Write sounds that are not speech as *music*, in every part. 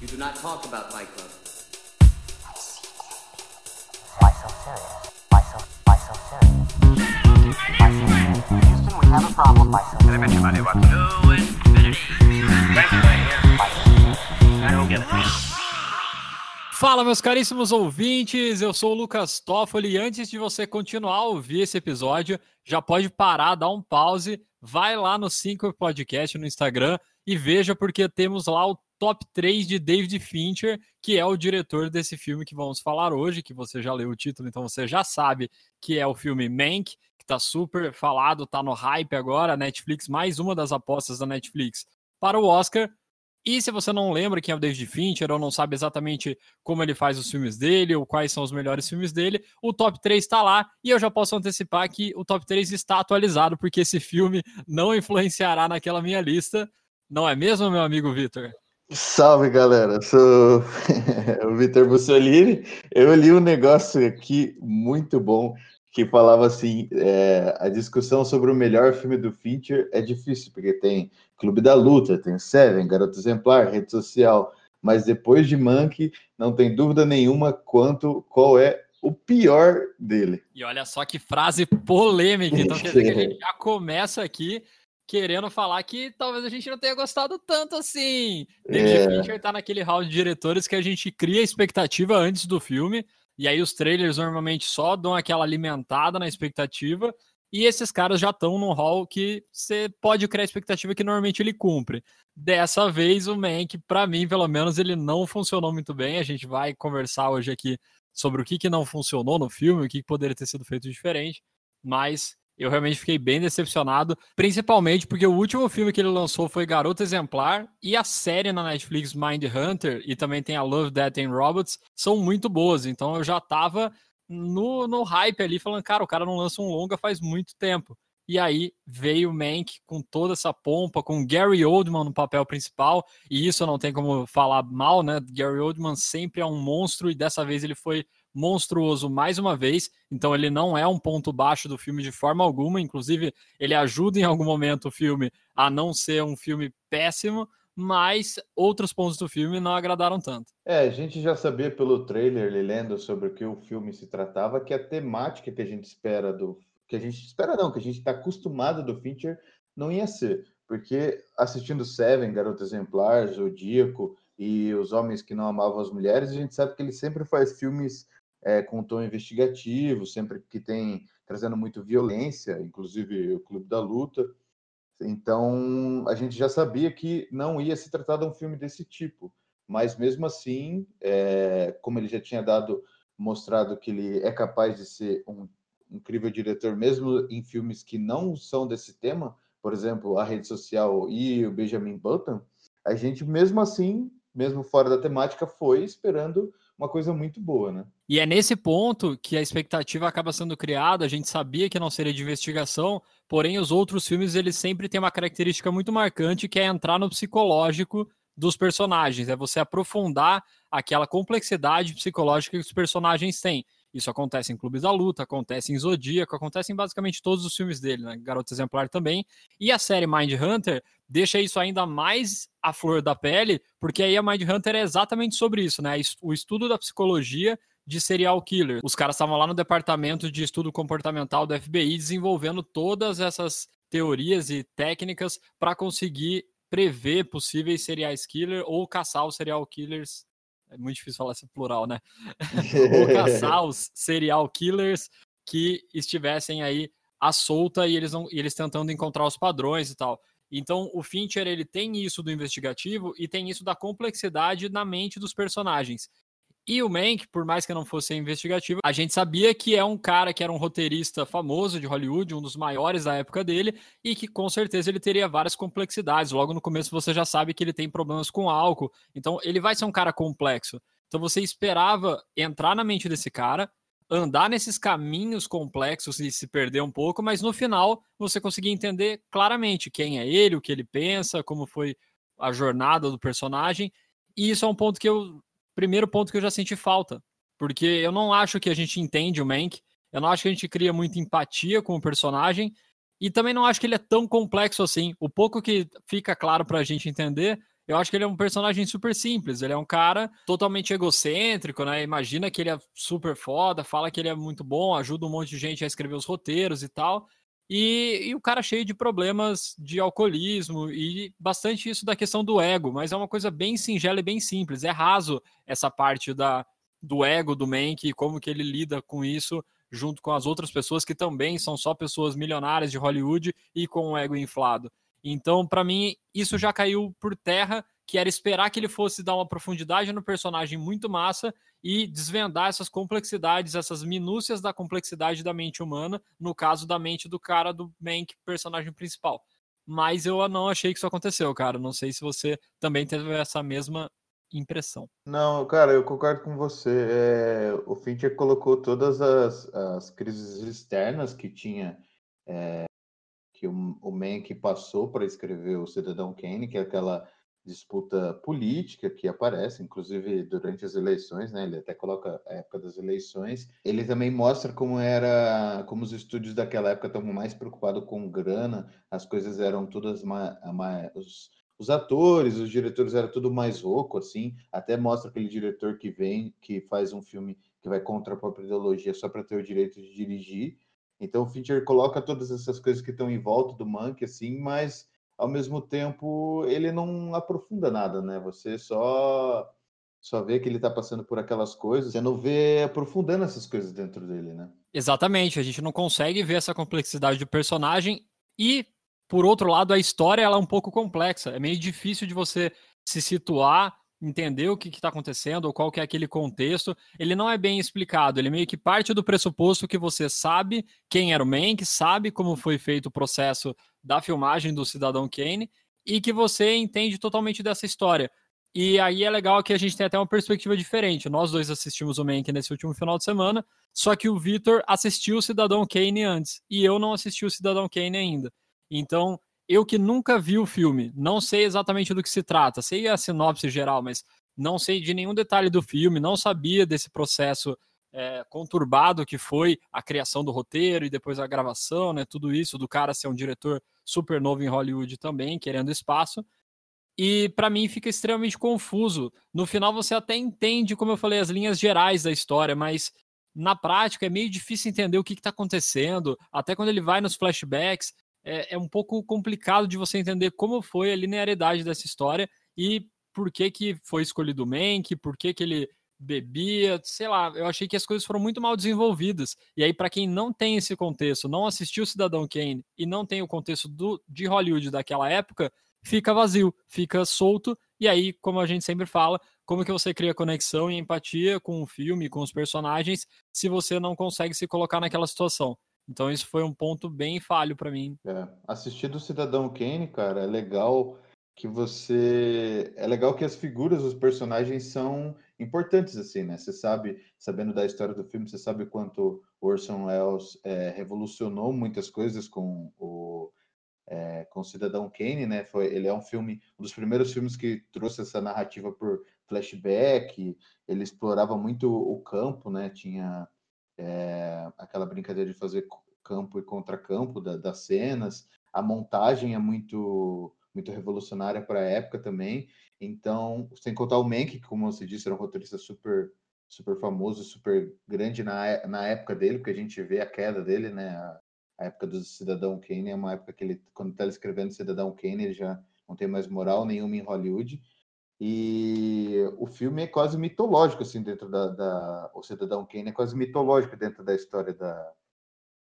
You do not talk about Fight Club. Why so serious? Why so, why so serious? Why so serious? Houston, we have a problem. Why so serious? Fala, meus caríssimos ouvintes, eu sou o Lucas Toffoli e antes de você continuar a ouvir esse episódio, já pode parar, dar um pause, vai lá no 5 Podcast no Instagram e veja porque temos lá o top 3 de David Fincher, que é o diretor desse filme que vamos falar hoje, que você já leu o título, então você já sabe que é o filme Mank, que tá super falado, tá no hype agora, Netflix, mais uma das apostas da Netflix para o Oscar. E se você não lembra quem é o David Fincher ou não sabe exatamente como ele faz os filmes dele ou quais são os melhores filmes dele, o top 3 está lá e eu já posso antecipar que o top 3 está atualizado porque esse filme não influenciará naquela minha lista. Não é mesmo, meu amigo Vitor? Salve, galera. Sou *laughs* o Vitor Mussolini. Eu li um negócio aqui muito bom que falava assim: é, a discussão sobre o melhor filme do Fincher é difícil, porque tem Clube da Luta, tem Seven, Garoto Exemplar, Rede Social, mas depois de Monkey, não tem dúvida nenhuma quanto qual é o pior dele. E olha só que frase polêmica. Então quer dizer que a gente *laughs* já começa aqui querendo falar que talvez a gente não tenha gostado tanto assim. David É. Fincher tá naquele hall de diretores que a gente cria expectativa antes do filme, e aí os trailers normalmente só dão aquela alimentada na expectativa, e esses caras já estão num hall que você pode criar expectativa que normalmente ele cumpre. Dessa vez o Mank, pra mim, pelo menos, ele não funcionou muito bem. A gente vai conversar hoje aqui sobre o que, que não funcionou no filme, o que, que poderia ter sido feito diferente, mas eu realmente fiquei bem decepcionado, principalmente porque o último filme que ele lançou foi Garota Exemplar e a série na Netflix Mind Hunter e também tem a Love, Death and Robots são muito boas, então eu já tava no, no hype ali falando, cara, o cara não lança um longa faz muito tempo. E aí veio Mank com toda essa pompa, com Gary Oldman no papel principal, e isso não tem como falar mal, né? Gary Oldman sempre é um monstro e dessa vez ele foi monstruoso mais uma vez, então ele não é um ponto baixo do filme de forma alguma, inclusive ele ajuda em algum momento o filme a não ser um filme péssimo, mas outros pontos do filme não agradaram tanto. É, a gente já sabia pelo trailer, lendo sobre o que o filme se tratava, que a temática que a gente espera do. Que a gente espera, não, que a gente está acostumado do Fincher não ia ser. Porque assistindo Seven, Garota Exemplar, Zodíaco e Os Homens que Não Amavam as Mulheres, a gente sabe que ele sempre faz filmes é, com tom investigativo, sempre que tem trazendo muito violência, inclusive o Clube da Luta. Então a gente já sabia que não ia se tratar de um filme desse tipo, mas mesmo assim, é, como ele já tinha dado mostrado que ele é capaz de ser um incrível diretor, mesmo em filmes que não são desse tema, por exemplo, a rede social e o Benjamin Button, a gente mesmo assim, mesmo fora da temática, foi esperando uma coisa muito boa, né? E é nesse ponto que a expectativa acaba sendo criada. A gente sabia que não seria de investigação, porém os outros filmes eles sempre têm uma característica muito marcante que é entrar no psicológico dos personagens, é você aprofundar aquela complexidade psicológica que os personagens têm. Isso acontece em Clubes da Luta, acontece em Zodíaco, acontece em basicamente todos os filmes dele, né? Garoto Exemplar também. E a série Mind Hunter deixa isso ainda mais à flor da pele, porque aí a Mind Hunter é exatamente sobre isso, né? O estudo da psicologia de serial killer. Os caras estavam lá no departamento de estudo comportamental do FBI desenvolvendo todas essas teorias e técnicas para conseguir prever possíveis serial killer ou caçar os serial killers. É muito difícil falar esse plural, né? *laughs* ou caçar os serial killers que estivessem aí à solta e eles, não, e eles tentando encontrar os padrões e tal. Então, o Fincher ele tem isso do investigativo e tem isso da complexidade na mente dos personagens. E o Mank, por mais que não fosse investigativo, a gente sabia que é um cara que era um roteirista famoso de Hollywood, um dos maiores da época dele, e que com certeza ele teria várias complexidades. Logo no começo você já sabe que ele tem problemas com álcool, então ele vai ser um cara complexo. Então você esperava entrar na mente desse cara, andar nesses caminhos complexos e se perder um pouco, mas no final você conseguia entender claramente quem é ele, o que ele pensa, como foi a jornada do personagem. E isso é um ponto que eu primeiro ponto que eu já senti falta. Porque eu não acho que a gente entende o Mank, eu não acho que a gente cria muita empatia com o personagem, e também não acho que ele é tão complexo assim. O pouco que fica claro pra gente entender, eu acho que ele é um personagem super simples. Ele é um cara totalmente egocêntrico, né? Imagina que ele é super foda, fala que ele é muito bom, ajuda um monte de gente a escrever os roteiros e tal. E, e, o cara cheio de problemas de alcoolismo e bastante isso da questão do ego, mas é uma coisa bem singela e bem simples. É raso essa parte da, do ego do Mank e como que ele lida com isso junto com as outras pessoas que também são só pessoas milionárias de Hollywood e com o ego inflado. Então, para mim, isso já caiu por terra, que era esperar que ele fosse dar uma profundidade no personagem muito massa e desvendar essas complexidades, essas minúcias da complexidade da mente humana, no caso da mente do cara do Mank, personagem principal. Mas eu não achei que isso aconteceu, cara. Não sei se você também teve essa mesma impressão. Não, cara, eu concordo com você. É, o Fincher colocou todas as, as crises externas que tinha, é, que o, o Mank passou para escrever o Cidadão Kane, que é aquela disputa política que aparece, inclusive durante as eleições, né? Ele até coloca a época das eleições. Ele também mostra como era, como os estúdios daquela época estavam mais preocupados com grana, as coisas eram todas mais, os, os atores, os diretores eram tudo mais rouco, assim. Até mostra aquele diretor que vem, que faz um filme que vai contra a própria ideologia só para ter o direito de dirigir. Então o Fincher coloca todas essas coisas que estão em volta do Monk, assim, mas ao mesmo tempo ele não aprofunda nada, né? Você só só vê que ele está passando por aquelas coisas, você não vê aprofundando essas coisas dentro dele, né? Exatamente, a gente não consegue ver essa complexidade do personagem e por outro lado a história ela é um pouco complexa, é meio difícil de você se situar entender o que está acontecendo ou qual que é aquele contexto, ele não é bem explicado. Ele meio que parte do pressuposto que você sabe quem era o Mank, sabe como foi feito o processo da filmagem do Cidadão Kane e que você entende totalmente dessa história. E aí é legal que a gente tem até uma perspectiva diferente. Nós dois assistimos o Mank nesse último final de semana, só que o Victor assistiu o Cidadão Kane antes e eu não assisti o Cidadão Kane ainda. Então, eu que nunca vi o filme, não sei exatamente do que se trata, sei a sinopse geral, mas não sei de nenhum detalhe do filme, não sabia desse processo é, conturbado que foi a criação do roteiro e depois a gravação, né? Tudo isso do cara ser um diretor super novo em Hollywood também, querendo espaço. E para mim fica extremamente confuso. No final você até entende, como eu falei, as linhas gerais da história, mas na prática é meio difícil entender o que está acontecendo. Até quando ele vai nos flashbacks, é, é um pouco complicado de você entender como foi a linearidade dessa história e por que, que foi escolhido o Mank, por que, que ele bebia, sei lá, eu achei que as coisas foram muito mal desenvolvidas. E aí, para quem não tem esse contexto, não assistiu Cidadão Kane e não tem o contexto do, de Hollywood daquela época, fica vazio, fica solto. E aí, como a gente sempre fala, como que você cria conexão e empatia com o filme, com os personagens, se você não consegue se colocar naquela situação? Então isso foi um ponto bem falho para mim. É, assistir do Cidadão Kane, cara, é legal que você é legal que as figuras, os personagens são importantes assim, né? Você sabe, sabendo da história do filme, você sabe quanto Orson Welles é, revolucionou muitas coisas com o é, com Cidadão Kane, né? Foi, ele é um filme, um dos primeiros filmes que trouxe essa narrativa por flashback. Ele explorava muito o campo, né? Tinha é, aquela brincadeira de fazer campo e contracampo da, das cenas. A montagem é muito muito revolucionária para a época também. Então, sem contar o Mank, que, como você disse, era um roteirista super super famoso, super grande na, na época dele, porque a gente vê a queda dele, né? A, a época do Cidadão Kane é uma época que ele, quando está escrevendo Cidadão Kane, ele já não tem mais moral nenhuma em Hollywood. E o filme é quase mitológico, assim, dentro da, da... O Cidadão Kane é quase mitológico dentro da história da,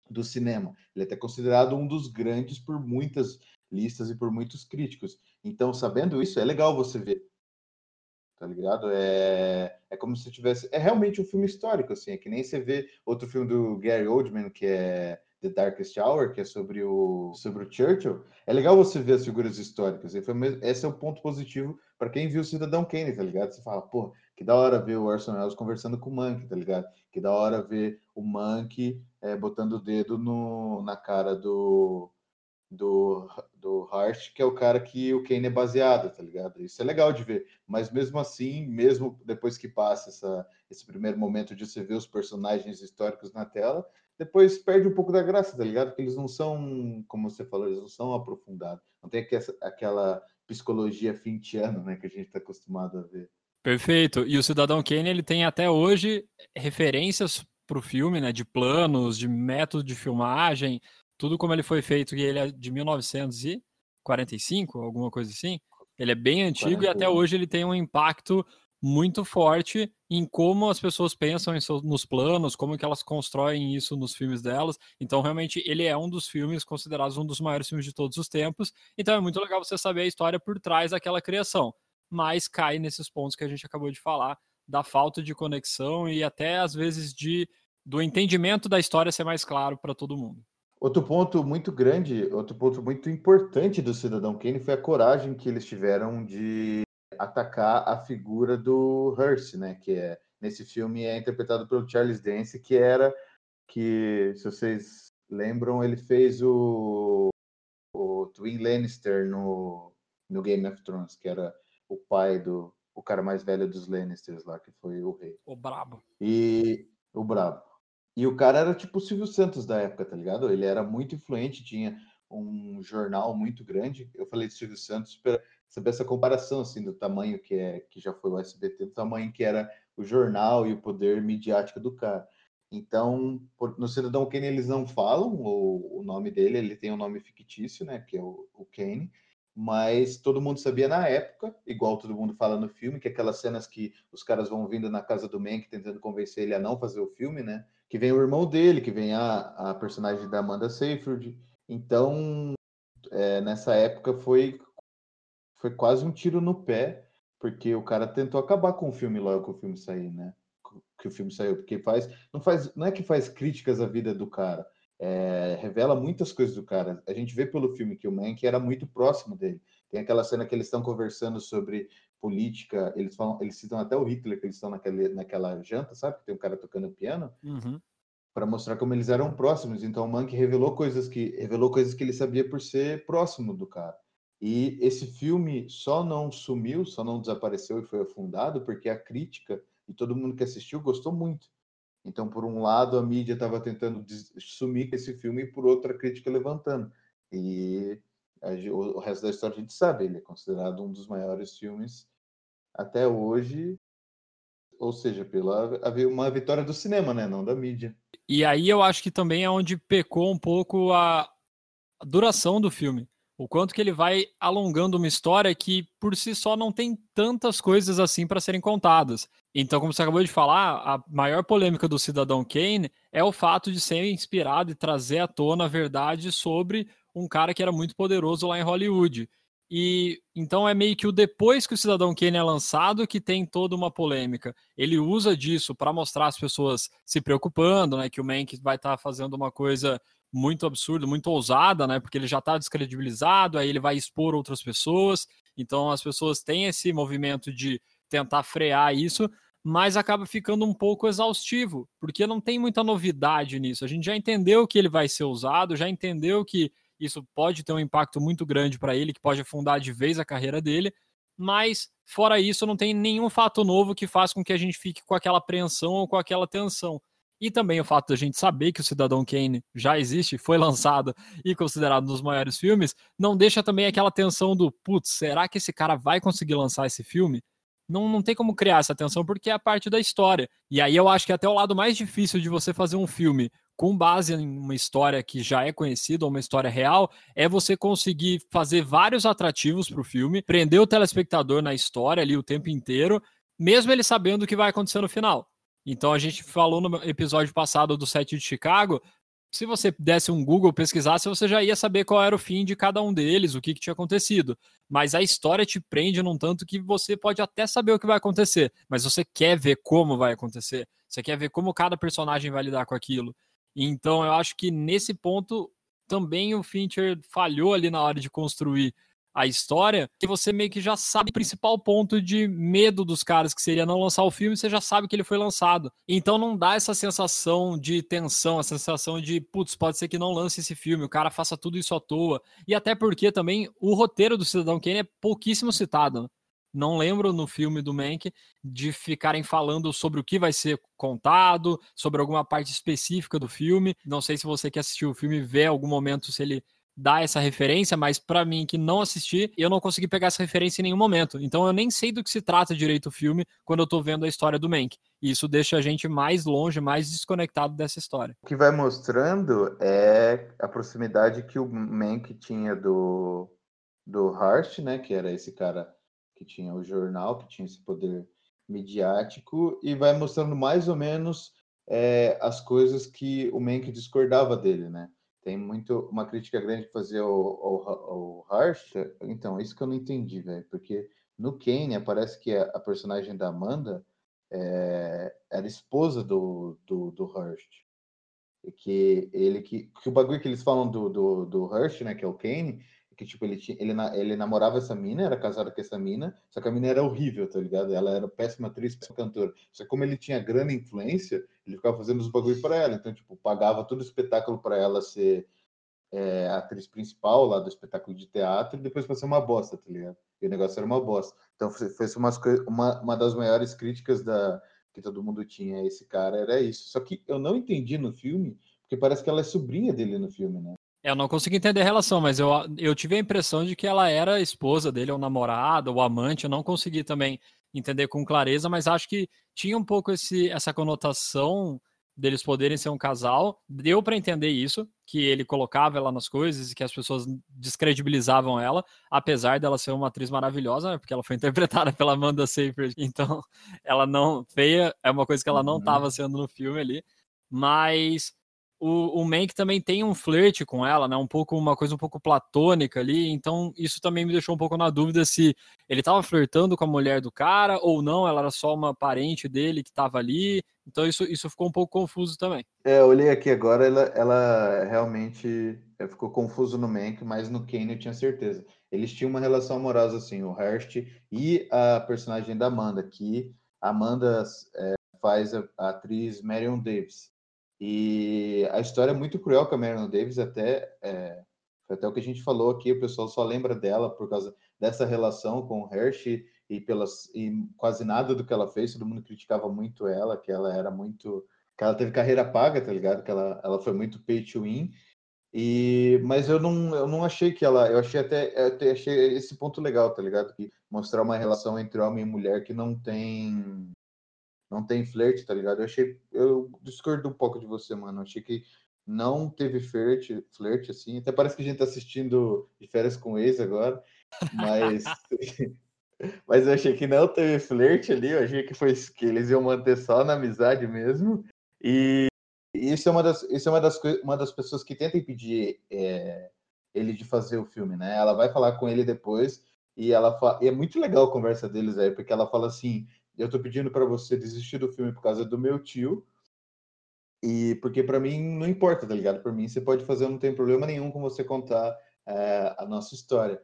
do cinema. Ele é até considerado um dos grandes por muitas listas e por muitos críticos. Então, sabendo isso, é legal você ver. Tá ligado? É, é como se tivesse. É realmente um filme histórico, assim. É que nem você vê outro filme do Gary Oldman, que é The Darkest Hour, que é sobre o, sobre o Churchill, é legal você ver as figuras históricas. E foi esse é o ponto positivo para quem viu o Cidadão Kane, tá ligado? Você fala, pô, que da hora ver o Orson Welles conversando com o Monkey, tá ligado? Que da hora ver o Monkey é, botando o dedo no, na cara do, do, do Hart, que é o cara que o Kane é baseado, tá ligado? Isso é legal de ver. Mas mesmo assim, mesmo depois que passa essa, esse primeiro momento de você ver os personagens históricos na tela, depois perde um pouco da graça, tá ligado? Porque eles não são, como você falou, eles não são aprofundados. Não tem aquela, psicologia fintiana, né, que a gente está acostumado a ver. Perfeito. E o Cidadão Kane ele tem até hoje referências para o filme, né, de planos, de método de filmagem, tudo como ele foi feito, e ele é de 1945, alguma coisa assim. Ele é bem antigo 41. e até hoje ele tem um impacto muito forte em como as pessoas pensam seus, nos planos, como que elas constroem isso nos filmes delas. Então, realmente, ele é um dos filmes considerados um dos maiores filmes de todos os tempos. Então, é muito legal você saber a história por trás daquela criação. Mas cai nesses pontos que a gente acabou de falar, da falta de conexão e até, às vezes, de do entendimento da história ser mais claro para todo mundo. Outro ponto muito grande, outro ponto muito importante do Cidadão Kane foi a coragem que eles tiveram de atacar a figura do Hearst, né? Que é nesse filme é interpretado pelo Charles Dance, que era que, se vocês lembram, ele fez o, o Twin Lannister no, no Game of Thrones, que era o pai do o cara mais velho dos Lannisters lá, que foi o rei. O brabo. E o brabo. E o cara era tipo o Silvio Santos da época, tá ligado? Ele era muito influente, tinha um jornal muito grande. Eu falei de Silvio Santos saber essa comparação assim do tamanho que é que já foi o SBT, do tamanho que era o jornal e o poder midiático do cara. Então, no Cidadão Kane eles não falam o, o nome dele, ele tem um nome fictício, né, que é o, o Kane, mas todo mundo sabia na época, igual todo mundo fala no filme, que aquelas cenas que os caras vão vindo na casa do Mank tentando convencer ele a não fazer o filme, né, que vem o irmão dele, que vem a, a personagem da Amanda Seyfried. Então, é, nessa época foi foi quase um tiro no pé, porque o cara tentou acabar com o filme logo que o filme sair, né? Que o filme saiu, porque faz não faz não é que faz críticas à vida do cara, é, revela muitas coisas do cara. A gente vê pelo filme que o Mank era muito próximo dele. Tem aquela cena que eles estão conversando sobre política, eles falam, eles citam até o Hitler, que eles estão naquele, naquela janta, sabe? Que tem um cara tocando piano. Uhum. Para mostrar como eles eram próximos. Então o Mank revelou coisas que revelou coisas que ele sabia por ser próximo do cara. E esse filme só não sumiu, só não desapareceu e foi afundado porque a crítica e todo mundo que assistiu gostou muito. Então, por um lado, a mídia estava tentando sumir com esse filme e por outro, a crítica levantando. E a, o, o resto da história a gente sabe, ele é considerado um dos maiores filmes até hoje, ou seja, pela uma vitória do cinema, né, não da mídia. E aí eu acho que também é onde pecou um pouco a duração do filme o quanto que ele vai alongando uma história que por si só não tem tantas coisas assim para serem contadas. Então, como você acabou de falar, a maior polêmica do Cidadão Kane é o fato de ser inspirado e trazer à tona a verdade sobre um cara que era muito poderoso lá em Hollywood. E então é meio que o depois que o Cidadão Kane é lançado que tem toda uma polêmica. Ele usa disso para mostrar as pessoas se preocupando, né, que o Mank vai estar tá fazendo uma coisa muito absurda, muito ousada, né? Porque ele já está descredibilizado, aí ele vai expor outras pessoas. Então as pessoas têm esse movimento de tentar frear isso, mas acaba ficando um pouco exaustivo, porque não tem muita novidade nisso. A gente já entendeu que ele vai ser usado, já entendeu que isso pode ter um impacto muito grande para ele, que pode afundar de vez a carreira dele, mas fora isso não tem nenhum fato novo que faça com que a gente fique com aquela apreensão ou com aquela tensão. E também o fato da gente saber que o Cidadão Kane já existe, foi lançado e considerado um dos maiores filmes, não deixa também aquela tensão do, putz, será que esse cara vai conseguir lançar esse filme? Não, não tem como criar essa tensão porque é a parte da história. E aí eu acho que até o lado mais difícil de você fazer um filme com base em uma história que já é conhecida, uma história real, é você conseguir fazer vários atrativos para o filme, prender o telespectador na história ali o tempo inteiro, mesmo ele sabendo o que vai acontecer no final. Então a gente falou no episódio passado do set de Chicago. Se você desse um Google, pesquisasse, você já ia saber qual era o fim de cada um deles, o que, que tinha acontecido. Mas a história te prende num tanto que você pode até saber o que vai acontecer, mas você quer ver como vai acontecer. Você quer ver como cada personagem vai lidar com aquilo. Então eu acho que nesse ponto também o Fincher falhou ali na hora de construir a história, que você meio que já sabe o principal ponto de medo dos caras, que seria não lançar o filme, você já sabe que ele foi lançado. Então não dá essa sensação de tensão, a sensação de, putz, pode ser que não lance esse filme, o cara faça tudo isso à toa. E até porque também o roteiro do Cidadão Kane é pouquíssimo citado. Né? Não lembro no filme do Mank de ficarem falando sobre o que vai ser contado, sobre alguma parte específica do filme. Não sei se você que assistiu o filme vê algum momento se ele dar essa referência, mas para mim que não assisti, eu não consegui pegar essa referência em nenhum momento. Então eu nem sei do que se trata direito o filme quando eu tô vendo a história do Mank. E isso deixa a gente mais longe, mais desconectado dessa história. O que vai mostrando é a proximidade que o Mank tinha do, do Hearst, né? Que era esse cara que tinha o jornal, que tinha esse poder midiático, e vai mostrando mais ou menos é, as coisas que o Mank discordava dele, né? Tem muito uma crítica grande que fazer ao, ao Harsh. Então, isso que eu não entendi, velho. Porque no Kane parece que a, a personagem da Amanda é, era esposa do, do, do Hurst. E que ele que, que o bagulho que eles falam do, do, do Hurst, né, que é o Kane, que tipo ele tinha, ele, ele namorava essa mina, era casado com essa mina, só que a mina era horrível, tá ligado? Ela era péssima atriz, péssima cantora. Só que como ele tinha grana e influência, ele ficava fazendo os bagulho para ela, então tipo pagava todo o espetáculo para ela ser é, atriz principal lá do espetáculo de teatro e depois pra ser uma bosta, tá ligado? E o negócio era uma bosta. Então foi uma, uma das maiores críticas da que todo mundo tinha a esse cara era isso. Só que eu não entendi no filme, porque parece que ela é sobrinha dele no filme, né? Eu não consegui entender a relação, mas eu, eu tive a impressão de que ela era a esposa dele, ou namorada, ou amante. Eu não consegui também entender com clareza, mas acho que tinha um pouco esse, essa conotação deles poderem ser um casal. Deu para entender isso, que ele colocava ela nas coisas e que as pessoas descredibilizavam ela, apesar dela ser uma atriz maravilhosa, né, porque ela foi *laughs* interpretada pela Amanda Seyfried. Então, ela não feia, é uma coisa que ela não estava uhum. sendo no filme ali, mas o, o Mank também tem um flerte com ela, né? Um pouco uma coisa um pouco platônica ali. Então isso também me deixou um pouco na dúvida se ele estava flertando com a mulher do cara ou não. Ela era só uma parente dele que estava ali. Então isso, isso ficou um pouco confuso também. É, eu olhei aqui agora, ela, ela realmente é, ficou confuso no Mank, mas no Kane eu tinha certeza. Eles tinham uma relação amorosa assim, o Hurst e a personagem da Amanda, que Amanda é, faz a, a atriz Marion Davis. E a história é muito cruel com a Marion Davis, até, é, até o que a gente falou aqui, o pessoal só lembra dela por causa dessa relação com o Hershey e, pelas, e quase nada do que ela fez, todo mundo criticava muito ela, que ela era muito. que ela teve carreira paga, tá ligado? Que ela, ela foi muito pay to win. E, mas eu não, eu não achei que ela. Eu achei até, eu achei esse ponto legal, tá ligado? Que mostrar uma relação entre homem e mulher que não tem não tem flerte, tá ligado? Eu achei, eu discordo um pouco de você, mano. Eu achei que não teve flerte, flerte assim. Até parece que a gente tá assistindo de férias com ex agora, mas *laughs* *laughs* mas eu achei que não teve flerte ali, eu achei que foi que eles iam manter só na amizade mesmo. E isso é uma das, isso é uma das, uma das pessoas que tenta impedir é, ele de fazer o filme, né? Ela vai falar com ele depois e ela e é muito legal a conversa deles aí, porque ela fala assim: eu tô pedindo para você desistir do filme por causa do meu tio. E porque para mim não importa, tá ligado? Por mim você pode fazer, não tem problema nenhum com você contar é, a nossa história.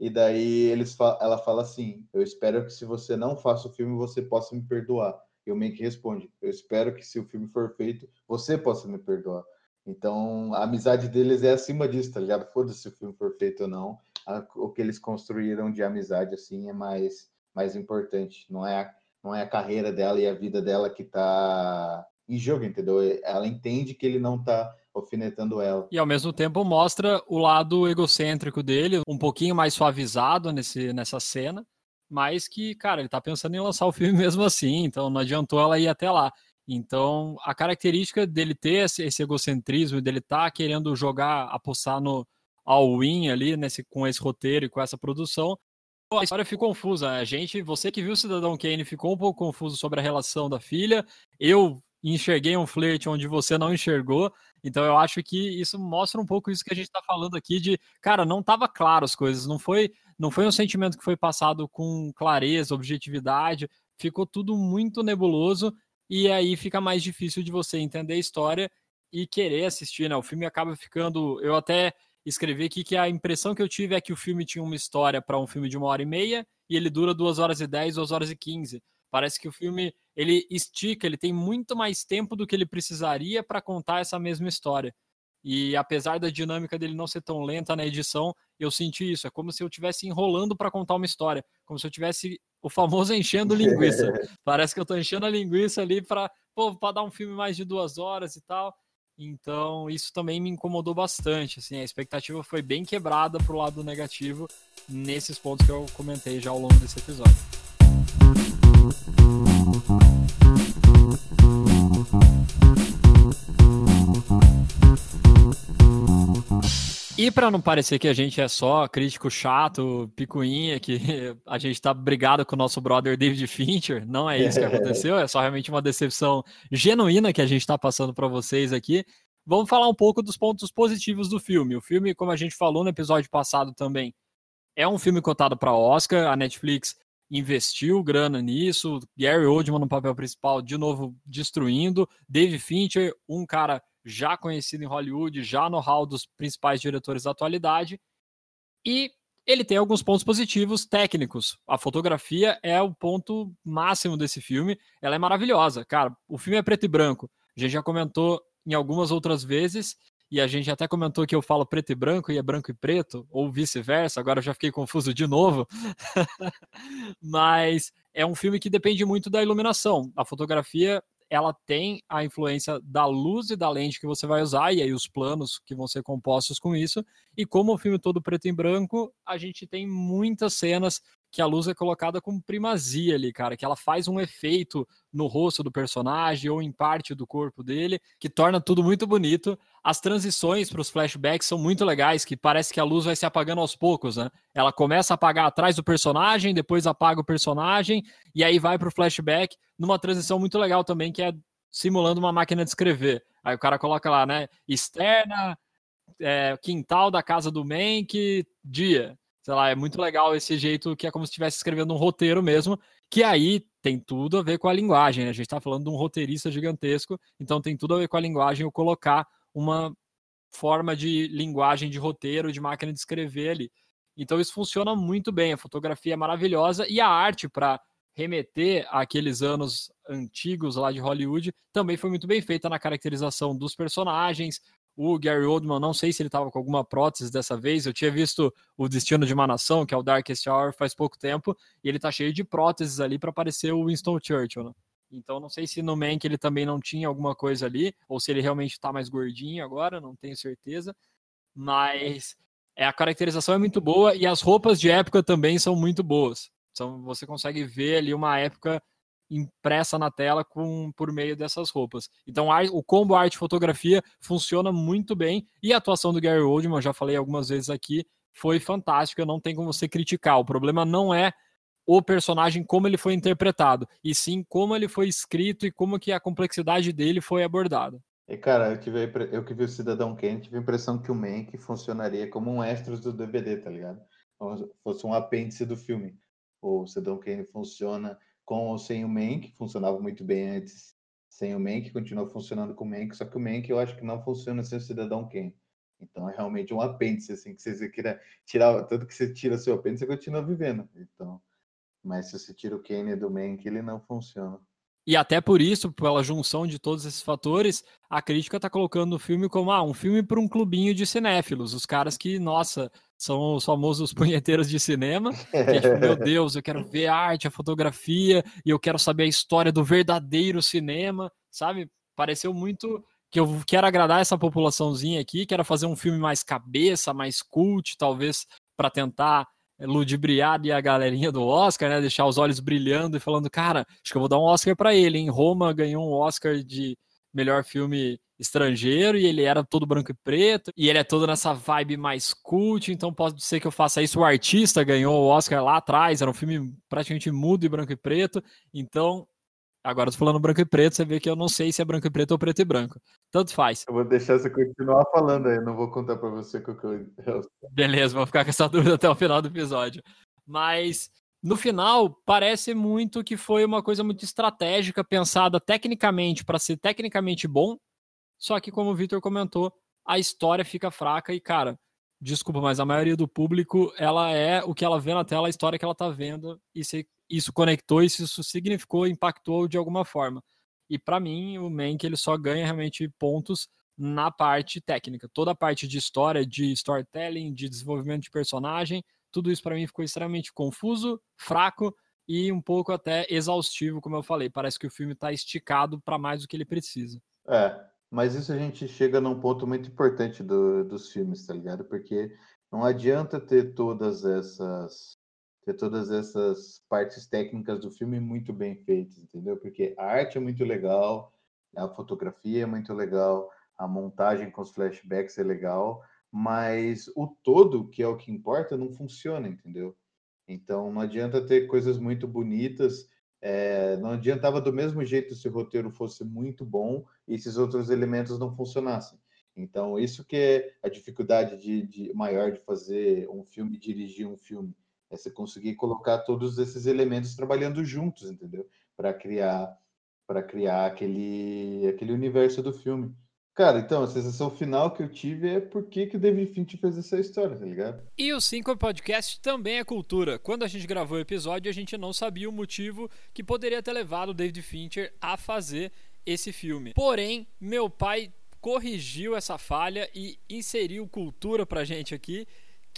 E daí eles ela fala assim: Eu espero que se você não faça o filme, você possa me perdoar. E o Mank responde: Eu espero que se o filme for feito, você possa me perdoar. Então a amizade deles é acima disso, tá ligado? Foda-se se o filme for feito ou não. A, o que eles construíram de amizade assim é mais, mais importante. Não é não é a carreira dela e a vida dela que está em jogo, entendeu? Ela entende que ele não está alfinetando ela. E ao mesmo tempo mostra o lado egocêntrico dele, um pouquinho mais suavizado nesse, nessa cena, mas que, cara, ele tá pensando em lançar o filme *laughs* mesmo assim, então não adiantou ela ir até lá. Então, a característica dele ter esse, esse egocentrismo, dele tá querendo jogar, apostar no all-in ali, nesse, com esse roteiro e com essa produção, a história ficou confusa. A gente, você que viu o Cidadão Kane ficou um pouco confuso sobre a relação da filha. Eu enxerguei um flerte onde você não enxergou. Então eu acho que isso mostra um pouco isso que a gente está falando aqui de, cara, não estava claro as coisas, não foi, não foi um sentimento que foi passado com clareza, objetividade, ficou tudo muito nebuloso e aí fica mais difícil de você entender a história e querer assistir, né? O filme acaba ficando, eu até escrevi aqui que a impressão que eu tive é que o filme tinha uma história para um filme de uma hora e meia e ele dura duas horas e dez, duas horas e quinze. Parece que o filme ele estica, ele tem muito mais tempo do que ele precisaria para contar essa mesma história. E apesar da dinâmica dele não ser tão lenta na edição, eu senti isso. É como se eu estivesse enrolando para contar uma história, como se eu tivesse o famoso enchendo linguiça. *laughs* Parece que eu estou enchendo a linguiça ali para dar um filme mais de duas horas e tal. Então, isso também me incomodou bastante. Assim, a expectativa foi bem quebrada pro lado negativo nesses pontos que eu comentei já ao longo desse episódio. E para não parecer que a gente é só crítico chato, picuinha, que a gente tá brigado com o nosso brother David Fincher, não é isso que aconteceu, é só realmente uma decepção genuína que a gente está passando para vocês aqui. Vamos falar um pouco dos pontos positivos do filme. O filme, como a gente falou no episódio passado também, é um filme cotado para Oscar, a Netflix investiu grana nisso, Gary Oldman no papel principal, de novo destruindo, David Fincher, um cara já conhecido em Hollywood, já no hall dos principais diretores da atualidade. E ele tem alguns pontos positivos técnicos. A fotografia é o ponto máximo desse filme. Ela é maravilhosa. Cara, o filme é preto e branco. A gente já comentou em algumas outras vezes. E a gente até comentou que eu falo preto e branco e é branco e preto, ou vice-versa, agora eu já fiquei confuso de novo. *laughs* Mas é um filme que depende muito da iluminação. A fotografia ela tem a influência da luz e da lente que você vai usar, e aí os planos que vão ser compostos com isso. E como o filme todo preto e branco, a gente tem muitas cenas que a luz é colocada com primazia ali, cara, que ela faz um efeito no rosto do personagem ou em parte do corpo dele, que torna tudo muito bonito. As transições para os flashbacks são muito legais, que parece que a luz vai se apagando aos poucos, né? Ela começa a apagar atrás do personagem, depois apaga o personagem e aí vai para o flashback numa transição muito legal também, que é simulando uma máquina de escrever. Aí o cara coloca lá, né? Externa, é, quintal da casa do Mank, dia sei lá, é muito legal esse jeito que é como se estivesse escrevendo um roteiro mesmo, que aí tem tudo a ver com a linguagem, né? A gente está falando de um roteirista gigantesco, então tem tudo a ver com a linguagem eu colocar uma forma de linguagem de roteiro, de máquina de escrever ali. Então isso funciona muito bem, a fotografia é maravilhosa e a arte para remeter àqueles anos antigos lá de Hollywood também foi muito bem feita na caracterização dos personagens, o Gary Oldman, não sei se ele estava com alguma prótese dessa vez. Eu tinha visto O Destino de uma Nação, que é o Darkest Hour, faz pouco tempo, e ele tá cheio de próteses ali para parecer o Winston Churchill, né? Então não sei se no Mank ele também não tinha alguma coisa ali, ou se ele realmente está mais gordinho agora, não tenho certeza. Mas é, a caracterização é muito boa e as roupas de época também são muito boas. Então você consegue ver ali uma época impressa na tela com por meio dessas roupas. Então o combo arte fotografia funciona muito bem e a atuação do Gary Oldman, já falei algumas vezes aqui, foi fantástica, não tem como você criticar. O problema não é o personagem como ele foi interpretado, e sim como ele foi escrito e como que a complexidade dele foi abordada. E cara, eu, tive, eu que vi o Cidadão Kane, tive a impressão que o Mank funcionaria como um extras do DVD, tá ligado? Como fosse um apêndice do filme. O Cidadão Kane funciona com ou sem o Mank, funcionava muito bem antes sem o Mank, continua funcionando com o Mank, só que o Mank eu acho que não funciona sem o Cidadão Kane. Então é realmente um apêndice, assim, que você queira tirar, tanto que você tira seu apêndice, você continua vivendo. Então, mas se você tira o Kane do Mank, ele não funciona. E até por isso, pela junção de todos esses fatores, a crítica está colocando o filme como ah, um filme para um clubinho de cinéfilos. Os caras que, nossa, são os famosos punheteiros de cinema. Que é tipo, meu *laughs* Deus, eu quero ver a arte, a fotografia, e eu quero saber a história do verdadeiro cinema, sabe? Pareceu muito que eu quero agradar essa populaçãozinha aqui, quero fazer um filme mais cabeça, mais cult, talvez para tentar ludibriar e a galerinha do Oscar, né? Deixar os olhos brilhando e falando, cara, acho que eu vou dar um Oscar para ele, em Roma ganhou um Oscar de melhor filme estrangeiro e ele era todo branco e preto e ele é todo nessa vibe mais cult, então pode ser que eu faça isso. O artista ganhou o Oscar lá atrás, era um filme praticamente mudo e branco e preto, então Agora, tô falando branco e preto, você vê que eu não sei se é branco e preto ou preto e branco. Tanto faz. Eu vou deixar você continuar falando aí, não vou contar para você o que eu. Beleza, vou ficar com essa *laughs* dúvida até o final do episódio. Mas no final, parece muito que foi uma coisa muito estratégica, pensada tecnicamente para ser tecnicamente bom. Só que, como o Victor comentou, a história fica fraca e, cara, desculpa, mas a maioria do público, ela é o que ela vê na tela, a história que ela tá vendo, e se isso conectou, e isso significou, impactou de alguma forma. E para mim, o Mank ele só ganha realmente pontos na parte técnica. Toda a parte de história, de storytelling, de desenvolvimento de personagem, tudo isso para mim ficou extremamente confuso, fraco e um pouco até exaustivo, como eu falei. Parece que o filme está esticado para mais do que ele precisa. É, Mas isso a gente chega num ponto muito importante do, dos filmes, tá ligado? Porque não adianta ter todas essas ter todas essas partes técnicas do filme muito bem feitas, entendeu? Porque a arte é muito legal, a fotografia é muito legal, a montagem com os flashbacks é legal, mas o todo, que é o que importa, não funciona, entendeu? Então não adianta ter coisas muito bonitas, é, não adiantava do mesmo jeito se o roteiro fosse muito bom e esses outros elementos não funcionassem. Então isso que é a dificuldade de, de maior de fazer um filme, dirigir um filme é você conseguir colocar todos esses elementos trabalhando juntos, entendeu? Para criar para criar aquele aquele universo do filme. Cara, então, a sensação final que eu tive é por que, que o David Fincher fez essa história, tá ligado? E o 5 Podcast também é cultura. Quando a gente gravou o episódio, a gente não sabia o motivo que poderia ter levado o David Fincher a fazer esse filme. Porém, meu pai corrigiu essa falha e inseriu cultura pra gente aqui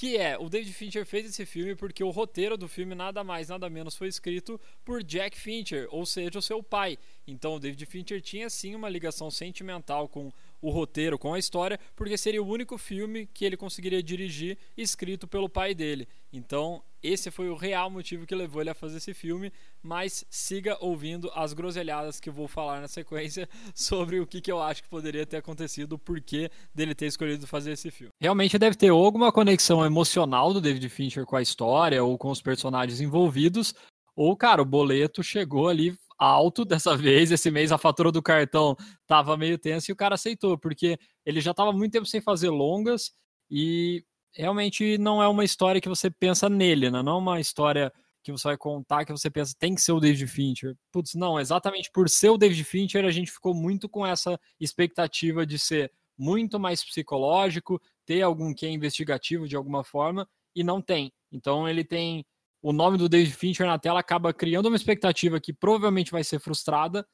que é o David Fincher fez esse filme porque o roteiro do filme nada mais nada menos foi escrito por Jack Fincher, ou seja, o seu pai. Então o David Fincher tinha sim uma ligação sentimental com o roteiro, com a história, porque seria o único filme que ele conseguiria dirigir escrito pelo pai dele. Então, esse foi o real motivo que levou ele a fazer esse filme, mas siga ouvindo as groselhadas que eu vou falar na sequência *laughs* sobre o que, que eu acho que poderia ter acontecido, o porquê dele ter escolhido fazer esse filme. Realmente deve ter alguma conexão emocional do David Fincher com a história ou com os personagens envolvidos, ou, cara, o boleto chegou ali alto dessa vez. Esse mês a fatura do cartão tava meio tensa e o cara aceitou, porque ele já tava muito tempo sem fazer longas e realmente não é uma história que você pensa nele, né? Não é uma história que você vai contar que você pensa tem que ser o David Fincher. Putz, não, exatamente por ser o David Fincher a gente ficou muito com essa expectativa de ser muito mais psicológico, ter algum que é investigativo de alguma forma e não tem. Então ele tem o nome do David Fincher na tela acaba criando uma expectativa que provavelmente vai ser frustrada,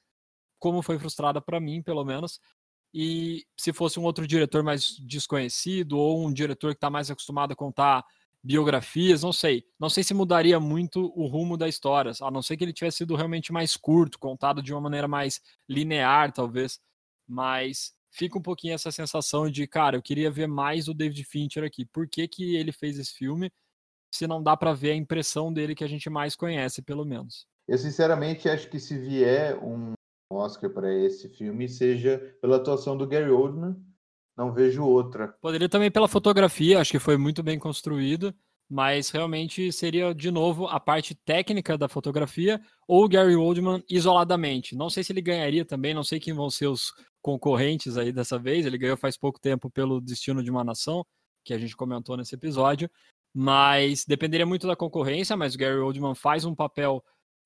como foi frustrada para mim, pelo menos. E se fosse um outro diretor mais desconhecido ou um diretor que está mais acostumado a contar biografias, não sei. Não sei se mudaria muito o rumo da história, a não ser que ele tivesse sido realmente mais curto, contado de uma maneira mais linear, talvez. Mas fica um pouquinho essa sensação de, cara, eu queria ver mais o David Fincher aqui. Por que, que ele fez esse filme? Se não dá para ver a impressão dele que a gente mais conhece, pelo menos. Eu sinceramente acho que se vier um Oscar para esse filme, seja pela atuação do Gary Oldman, não vejo outra. Poderia também pela fotografia, acho que foi muito bem construído, mas realmente seria de novo a parte técnica da fotografia ou o Gary Oldman isoladamente. Não sei se ele ganharia também, não sei quem vão ser os concorrentes aí dessa vez. Ele ganhou faz pouco tempo pelo Destino de uma Nação, que a gente comentou nesse episódio, mas dependeria muito da concorrência, mas o Gary Oldman faz um papel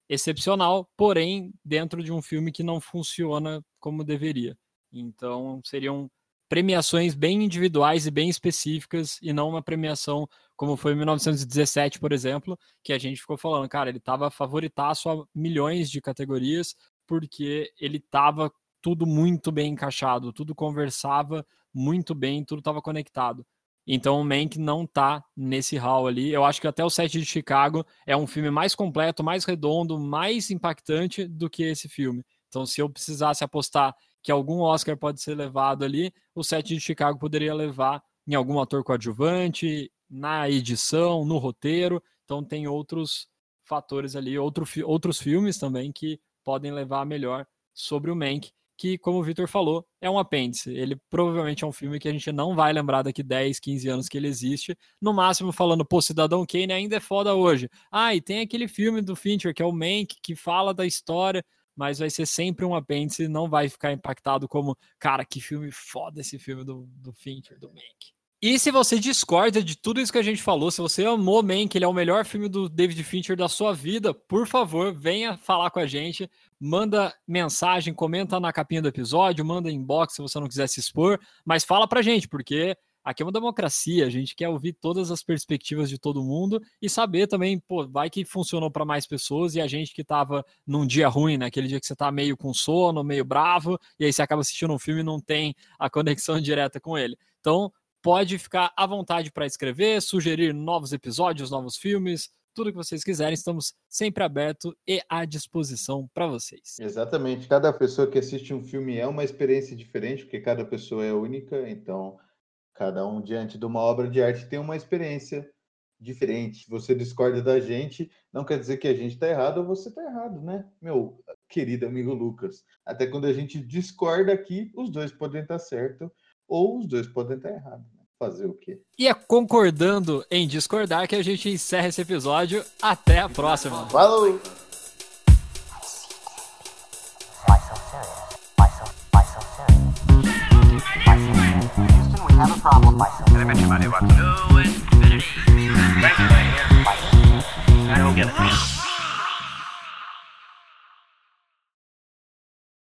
excepcional, porém dentro de um filme que não funciona como deveria. Então seriam premiações bem individuais e bem específicas e não uma premiação como foi em 1917, por exemplo, que a gente ficou falando, cara, ele estava favoritaço a milhões de categorias porque ele estava tudo muito bem encaixado, tudo conversava muito bem, tudo estava conectado. Então o Mank não tá nesse hall ali. Eu acho que até o set de Chicago é um filme mais completo, mais redondo, mais impactante do que esse filme. Então se eu precisasse apostar que algum Oscar pode ser levado ali, o set de Chicago poderia levar em algum ator coadjuvante, na edição, no roteiro. Então tem outros fatores ali, outro, outros filmes também que podem levar melhor sobre o Mank que, como o Victor falou, é um apêndice. Ele provavelmente é um filme que a gente não vai lembrar daqui 10, 15 anos que ele existe. No máximo, falando, pô, Cidadão Kane ainda é foda hoje. Ah, e tem aquele filme do Fincher, que é o Mank, que fala da história, mas vai ser sempre um apêndice, não vai ficar impactado como, cara, que filme foda esse filme do, do Fincher, do Mank. E se você discorda de tudo isso que a gente falou, se você amou Man, que ele é o melhor filme do David Fincher da sua vida, por favor, venha falar com a gente. Manda mensagem, comenta na capinha do episódio, manda inbox se você não quiser se expor, mas fala pra gente, porque aqui é uma democracia, a gente quer ouvir todas as perspectivas de todo mundo e saber também, pô, vai que funcionou para mais pessoas e a gente que tava num dia ruim, né, dia que você tá meio com sono, meio bravo, e aí você acaba assistindo um filme e não tem a conexão *laughs* direta com ele. Então, pode ficar à vontade para escrever, sugerir novos episódios, novos filmes, tudo que vocês quiserem, estamos sempre abertos e à disposição para vocês. Exatamente. Cada pessoa que assiste um filme é uma experiência diferente, porque cada pessoa é única, então cada um diante de uma obra de arte tem uma experiência diferente. Você discorda da gente, não quer dizer que a gente está errado ou você está errado, né? Meu querido amigo Lucas. Até quando a gente discorda aqui, os dois podem estar tá certo ou os dois podem estar tá errados. Né? Fazer o quê? E é concordando em discordar que a gente encerra esse episódio. Até a próxima. Falou! Have a problem. What. Infinity. I don't get it.